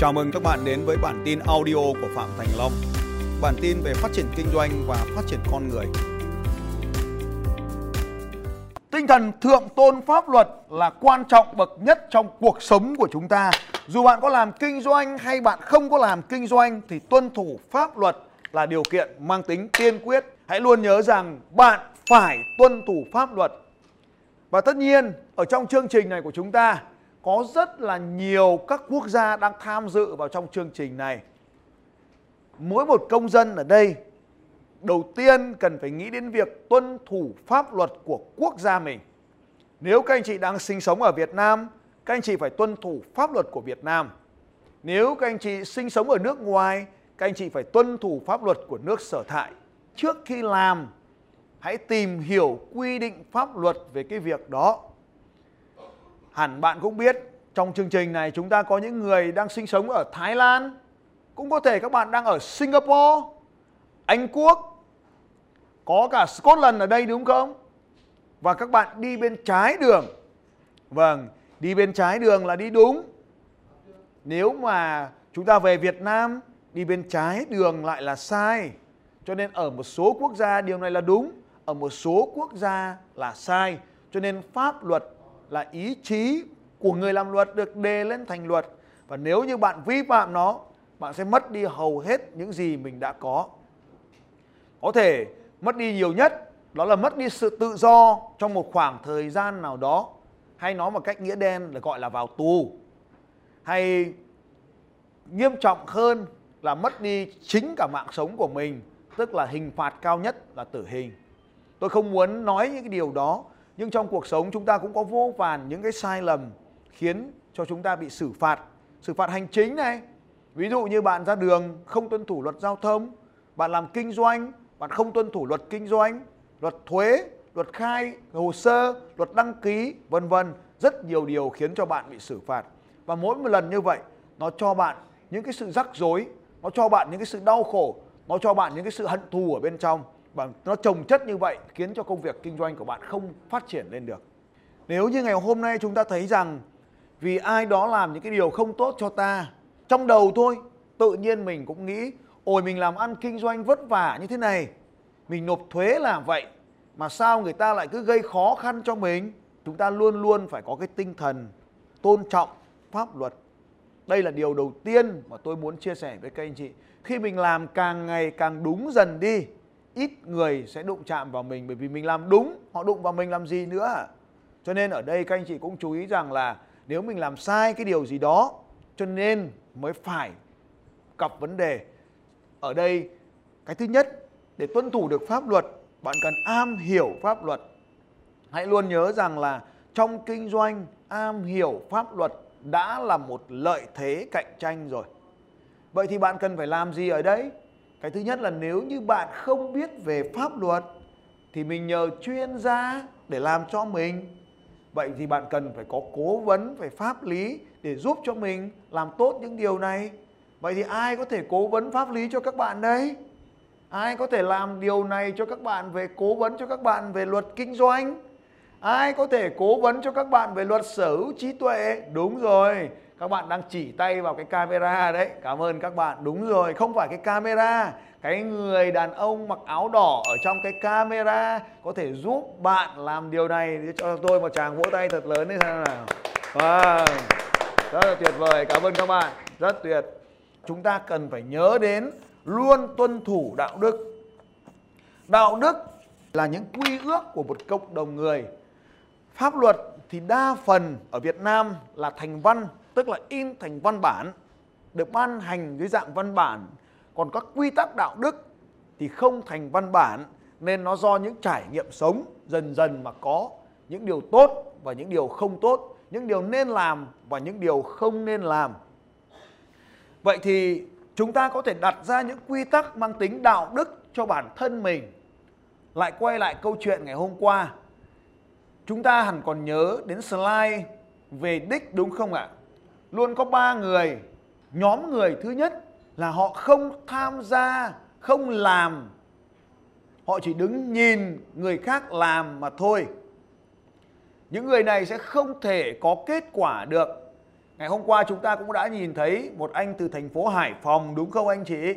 Chào mừng các bạn đến với bản tin audio của Phạm Thành Long. Bản tin về phát triển kinh doanh và phát triển con người. Tinh thần thượng tôn pháp luật là quan trọng bậc nhất trong cuộc sống của chúng ta. Dù bạn có làm kinh doanh hay bạn không có làm kinh doanh thì tuân thủ pháp luật là điều kiện mang tính tiên quyết. Hãy luôn nhớ rằng bạn phải tuân thủ pháp luật. Và tất nhiên, ở trong chương trình này của chúng ta có rất là nhiều các quốc gia đang tham dự vào trong chương trình này. Mỗi một công dân ở đây đầu tiên cần phải nghĩ đến việc tuân thủ pháp luật của quốc gia mình. Nếu các anh chị đang sinh sống ở Việt Nam, các anh chị phải tuân thủ pháp luật của Việt Nam. Nếu các anh chị sinh sống ở nước ngoài, các anh chị phải tuân thủ pháp luật của nước sở tại. Trước khi làm, hãy tìm hiểu quy định pháp luật về cái việc đó hẳn bạn cũng biết trong chương trình này chúng ta có những người đang sinh sống ở Thái Lan, cũng có thể các bạn đang ở Singapore, Anh Quốc, có cả Scotland ở đây đúng không? Và các bạn đi bên trái đường. Vâng, đi bên trái đường là đi đúng. Nếu mà chúng ta về Việt Nam đi bên trái đường lại là sai. Cho nên ở một số quốc gia điều này là đúng, ở một số quốc gia là sai. Cho nên pháp luật là ý chí của người làm luật được đề lên thành luật. Và nếu như bạn vi phạm nó, bạn sẽ mất đi hầu hết những gì mình đã có. Có thể mất đi nhiều nhất, đó là mất đi sự tự do trong một khoảng thời gian nào đó. Hay nói một cách nghĩa đen là gọi là vào tù. Hay nghiêm trọng hơn là mất đi chính cả mạng sống của mình, tức là hình phạt cao nhất là tử hình. Tôi không muốn nói những cái điều đó nhưng trong cuộc sống chúng ta cũng có vô vàn những cái sai lầm khiến cho chúng ta bị xử phạt. Xử phạt hành chính này, ví dụ như bạn ra đường không tuân thủ luật giao thông, bạn làm kinh doanh, bạn không tuân thủ luật kinh doanh, luật thuế, luật khai, hồ sơ, luật đăng ký, vân vân. Rất nhiều điều khiến cho bạn bị xử phạt. Và mỗi một lần như vậy, nó cho bạn những cái sự rắc rối, nó cho bạn những cái sự đau khổ, nó cho bạn những cái sự hận thù ở bên trong và nó trồng chất như vậy khiến cho công việc kinh doanh của bạn không phát triển lên được. Nếu như ngày hôm nay chúng ta thấy rằng vì ai đó làm những cái điều không tốt cho ta, trong đầu thôi, tự nhiên mình cũng nghĩ, ôi, mình làm ăn kinh doanh vất vả như thế này, mình nộp thuế là vậy, mà sao người ta lại cứ gây khó khăn cho mình? Chúng ta luôn luôn phải có cái tinh thần tôn trọng pháp luật. Đây là điều đầu tiên mà tôi muốn chia sẻ với các anh chị. Khi mình làm càng ngày càng đúng dần đi ít người sẽ đụng chạm vào mình bởi vì mình làm đúng, họ đụng vào mình làm gì nữa? Cho nên ở đây các anh chị cũng chú ý rằng là nếu mình làm sai cái điều gì đó, cho nên mới phải gặp vấn đề. Ở đây, cái thứ nhất, để tuân thủ được pháp luật, bạn cần am hiểu pháp luật. Hãy luôn nhớ rằng là trong kinh doanh, am hiểu pháp luật đã là một lợi thế cạnh tranh rồi. Vậy thì bạn cần phải làm gì ở đây? Cái thứ nhất là nếu như bạn không biết về pháp luật, thì mình nhờ chuyên gia để làm cho mình. Vậy thì bạn cần phải có cố vấn về pháp lý để giúp cho mình làm tốt những điều này. Vậy thì ai có thể cố vấn pháp lý cho các bạn đây? Ai có thể làm điều này cho các bạn về cố vấn cho các bạn về luật kinh doanh? Ai có thể cố vấn cho các bạn về luật sở hữu trí tuệ? Đúng rồi các bạn đang chỉ tay vào cái camera đấy. Cảm ơn các bạn. Đúng rồi, không phải cái camera. Cái người đàn ông mặc áo đỏ ở trong cái camera có thể giúp bạn làm điều này để cho tôi một tràng vỗ tay thật lớn đấy, xem nào. Wow. rất là tuyệt vời. Cảm ơn các bạn. Rất tuyệt. Chúng ta cần phải nhớ đến luôn tuân thủ đạo đức. Đạo đức là những quy ước của một cộng đồng người. Pháp luật thì đa phần ở Việt Nam là thành văn tức là in thành văn bản, được ban hành dưới dạng văn bản. Còn các quy tắc đạo đức thì không thành văn bản, nên nó do những trải nghiệm sống dần dần mà có. Những điều tốt và những điều không tốt, những điều nên làm và những điều không nên làm. Vậy thì chúng ta có thể đặt ra những quy tắc mang tính đạo đức cho bản thân mình. Lại quay lại câu chuyện ngày hôm qua. Chúng ta hẳn còn nhớ đến slide về đích, đúng không ạ? Luôn có ba người nhóm người thứ nhất là họ không tham gia, không làm họ chỉ đứng nhìn người khác làm mà thôi những người này sẽ không thể có kết quả được Ngày hôm qua chúng ta cũng đã nhìn thấy một anh từ thành phố Hải Phòng, đúng không anh chị?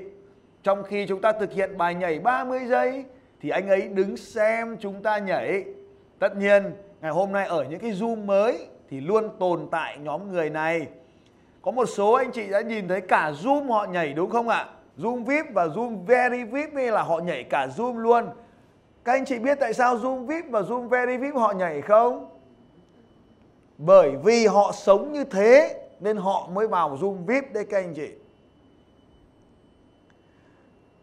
Trong khi chúng ta thực hiện bài nhảy 30 giây thì anh ấy đứng xem chúng ta nhảy. Tất nhiên, ngày hôm nay ở những cái Zoom mới thì luôn tồn tại nhóm người này. Có một số anh chị đã nhìn thấy cả Zoom họ nhảy đúng không ạ? Zoom VIP và Zoom Very VIP hay là họ nhảy cả Zoom luôn. Các anh chị biết tại sao Zoom VIP và Zoom Very VIP họ nhảy không? Bởi vì họ sống như thế nên họ mới vào Zoom VIP đây các anh chị.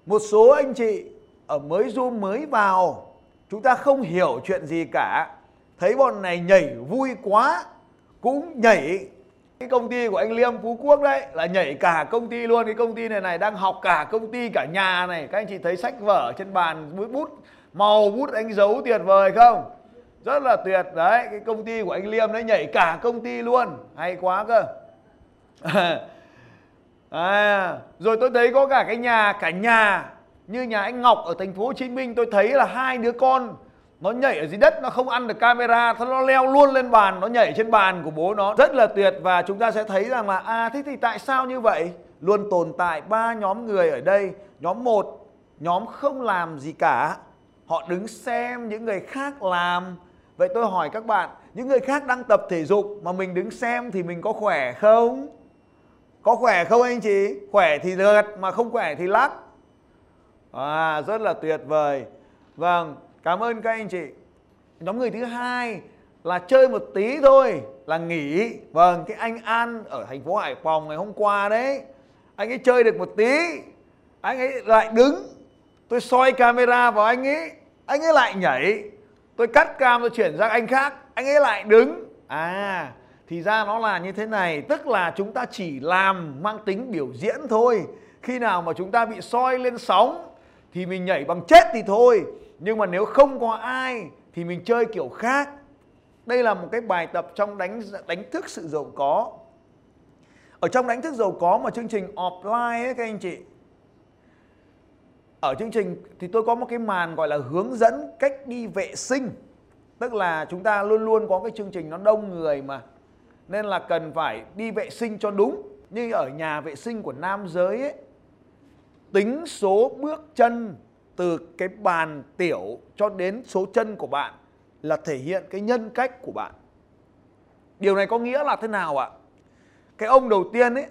Một số anh chị ở mới Zoom mới vào, chúng ta không hiểu chuyện gì cả. Thấy bọn này nhảy vui quá, cũng nhảy cái công ty của anh Liêm Phú Quốc đấy là nhảy cả công ty luôn. Cái công ty này này đang học cả công ty cả nhà này. Các anh chị thấy sách vở trên bàn bút bút màu bút anh dấu tuyệt vời không? Rất là tuyệt. Đấy cái công ty của anh Liêm đấy nhảy cả công ty luôn. Hay quá cơ. À, rồi tôi thấy có cả cái nhà cả nhà như nhà anh Ngọc ở thành phố Hồ Chí Minh tôi thấy là hai đứa con nó nhảy ở dưới đất, nó không ăn được camera nó leo luôn lên bàn, nó nhảy trên bàn của bố nó. Rất là tuyệt và chúng ta sẽ thấy rằng là à thế thì tại sao như vậy? Luôn tồn tại ba nhóm người ở đây. Nhóm một, nhóm không làm gì cả. Họ đứng xem những người khác làm. Vậy tôi hỏi các bạn, những người khác đang tập thể dục mà mình đứng xem thì mình có khỏe không? Có khỏe không anh chị? Khỏe thì lượt mà không khỏe thì lắc. À rất là tuyệt vời. Vâng cảm ơn các anh chị. Nhóm người thứ hai là chơi một tí thôi, là nghỉ. Vâng cái anh an ở thành phố hải phòng ngày hôm qua đấy. Anh ấy chơi được một tí. Anh ấy lại đứng. Tôi soi camera vào anh ấy. Anh ấy lại nhảy. Tôi cắt cam, tôi chuyển sang anh khác. Anh ấy lại đứng. À thì ra nó là như thế này. Tức là chúng ta chỉ làm mang tính biểu diễn thôi. Khi nào mà chúng ta bị soi lên sóng thì mình nhảy bằng chết thì thôi nhưng mà nếu không có ai thì mình chơi kiểu khác. Đây là một cái bài tập trong đánh đánh thức sự giàu có. Ở trong đánh thức giàu có mà chương trình offline ấy, các anh chị. Ở chương trình thì tôi có một cái màn gọi là hướng dẫn cách đi vệ sinh. Tức là chúng ta luôn luôn có cái chương trình nó đông người mà. Nên là cần phải đi vệ sinh cho đúng. Như ở nhà vệ sinh của nam giới ấy, tính số bước chân từ cái bàn tiểu cho đến số chân của bạn là thể hiện cái nhân cách của bạn. Điều này có nghĩa là thế nào ạ? Cái ông đầu tiên ấy,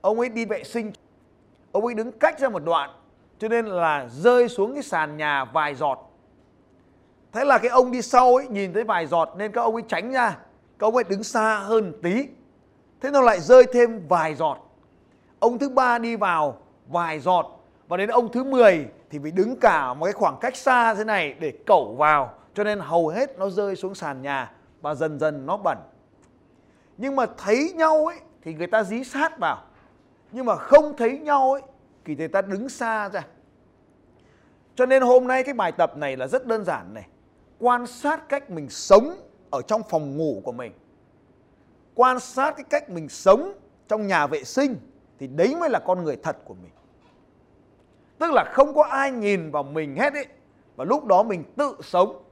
ông ấy đi vệ sinh, ông ấy đứng cách ra một đoạn, cho nên là rơi xuống cái sàn nhà vài giọt. Thế là cái ông đi sau ấy, nhìn thấy vài giọt nên các ông ấy tránh ra, các ông ấy đứng xa hơn tí. Thế nó lại rơi thêm vài giọt. Ông thứ ba đi vào, vài giọt và đến ông thứ 10 thì phải đứng cả một cái khoảng cách xa thế này để cẩu vào. Cho nên hầu hết nó rơi xuống sàn nhà và dần dần nó bẩn. Nhưng mà thấy nhau ấy, thì người ta dí sát vào. Nhưng mà không thấy nhau ấy, thì người ta đứng xa ra. Cho nên hôm nay cái bài tập này là rất đơn giản này. Quan sát cách mình sống ở trong phòng ngủ của mình. Quan sát cái cách mình sống trong nhà vệ sinh thì đấy mới là con người thật của mình tức là không có ai nhìn vào mình hết ấy và lúc đó mình tự sống.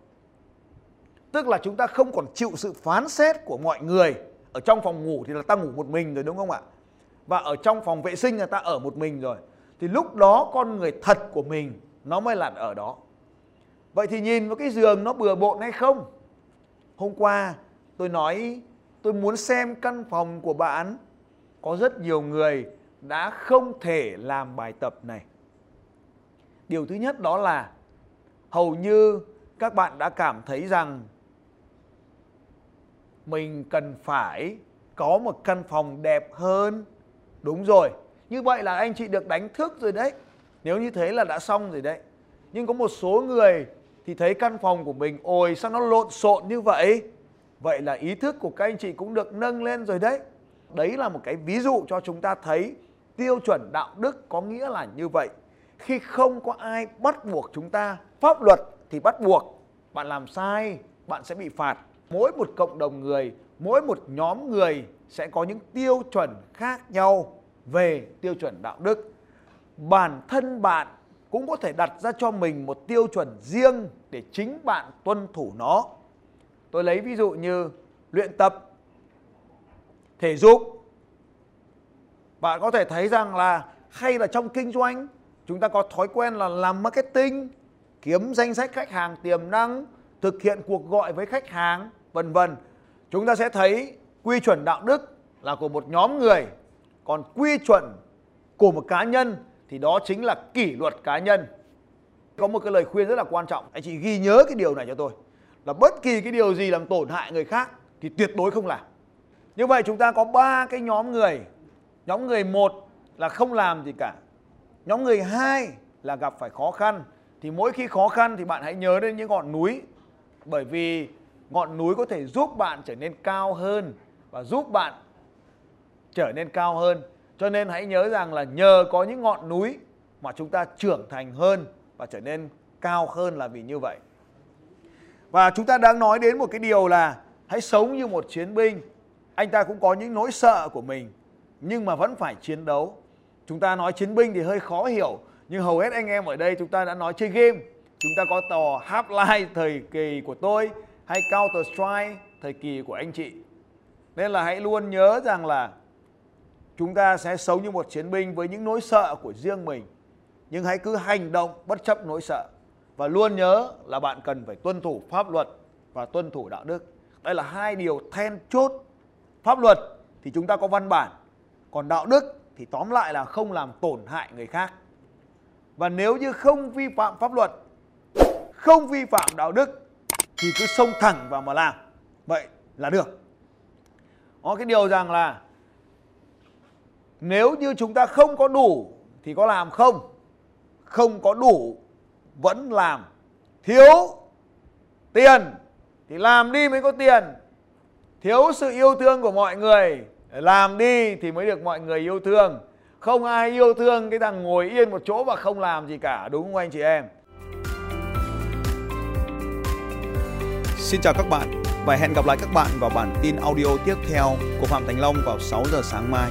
Tức là chúng ta không còn chịu sự phán xét của mọi người. Ở trong phòng ngủ thì là ta ngủ một mình rồi, đúng không ạ? Và ở trong phòng vệ sinh là ta ở một mình rồi. Thì lúc đó con người thật của mình, nó mới là ở đó. Vậy thì nhìn vào cái giường nó bừa bộn hay không? Hôm qua tôi nói, tôi muốn xem căn phòng của bạn. Có rất nhiều người đã không thể làm bài tập này điều thứ nhất đó là hầu như các bạn đã cảm thấy rằng mình cần phải có một căn phòng đẹp hơn. Đúng rồi, như vậy là anh chị được đánh thức rồi đấy. Nếu như thế là đã xong rồi đấy. Nhưng có một số người thì thấy căn phòng của mình, ôi sao nó lộn xộn như vậy? Vậy là ý thức của các anh chị cũng được nâng lên rồi đấy. Đấy là một cái ví dụ cho chúng ta thấy tiêu chuẩn đạo đức có nghĩa là như vậy khi không có ai bắt buộc chúng ta, pháp luật thì bắt buộc bạn làm sai, bạn sẽ bị phạt. Mỗi một cộng đồng người, mỗi một nhóm người sẽ có những tiêu chuẩn khác nhau về tiêu chuẩn đạo đức. Bản thân bạn cũng có thể đặt ra cho mình một tiêu chuẩn riêng để chính bạn tuân thủ nó. Tôi lấy ví dụ như luyện tập, thể dục. Bạn có thể thấy rằng là hay là trong kinh doanh chúng ta có thói quen là làm marketing, kiếm danh sách khách hàng, tiềm năng, thực hiện cuộc gọi với khách hàng, vân vân. Chúng ta sẽ thấy quy chuẩn đạo đức là của một nhóm người. Còn quy chuẩn của một cá nhân thì đó chính là kỷ luật cá nhân. Có một cái lời khuyên rất là quan trọng. Anh chị ghi nhớ cái điều này cho tôi. Là bất kỳ cái điều gì làm tổn hại người khác thì tuyệt đối không làm. Như vậy chúng ta có ba cái nhóm người. Nhóm người một là không làm gì cả nhóm người hai là gặp phải khó khăn. Thì mỗi khi khó khăn thì bạn hãy nhớ đến những ngọn núi. Bởi vì ngọn núi có thể giúp bạn trở nên cao hơn và giúp bạn trở nên cao hơn. Cho nên hãy nhớ rằng là nhờ có những ngọn núi mà chúng ta trưởng thành hơn và trở nên cao hơn là vì như vậy. Và chúng ta đang nói đến một cái điều là hãy sống như một chiến binh. Anh ta cũng có những nỗi sợ của mình, nhưng mà vẫn phải chiến đấu chúng ta nói chiến binh thì hơi khó hiểu, nhưng hầu hết anh em ở đây chúng ta đã nói chơi game. Chúng ta có tò Half-Life thời kỳ của tôi hay Counter Strike thời kỳ của anh chị? Nên là hãy luôn nhớ rằng là chúng ta sẽ sống như một chiến binh với những nỗi sợ của riêng mình. Nhưng hãy cứ hành động bất chấp nỗi sợ và luôn nhớ là bạn cần phải tuân thủ pháp luật và tuân thủ đạo đức. Đây là hai điều then chốt. Pháp luật thì chúng ta có văn bản, còn đạo đức thì tóm lại là không làm tổn hại người khác. Và nếu như không vi phạm pháp luật, không vi phạm đạo đức, thì cứ xông thẳng vào mà làm. Vậy là được. Có cái điều rằng là nếu như chúng ta không có đủ thì có làm không? Không có đủ, vẫn làm. Thiếu tiền thì làm đi mới có tiền. Thiếu sự yêu thương của mọi người làm đi thì mới được mọi người yêu thương. Không ai yêu thương cái thằng ngồi yên một chỗ và không làm gì cả, đúng không anh chị em? Xin chào các bạn. Và hẹn gặp lại các bạn vào bản tin audio tiếp theo của Phạm Thành Long vào 6 giờ sáng mai.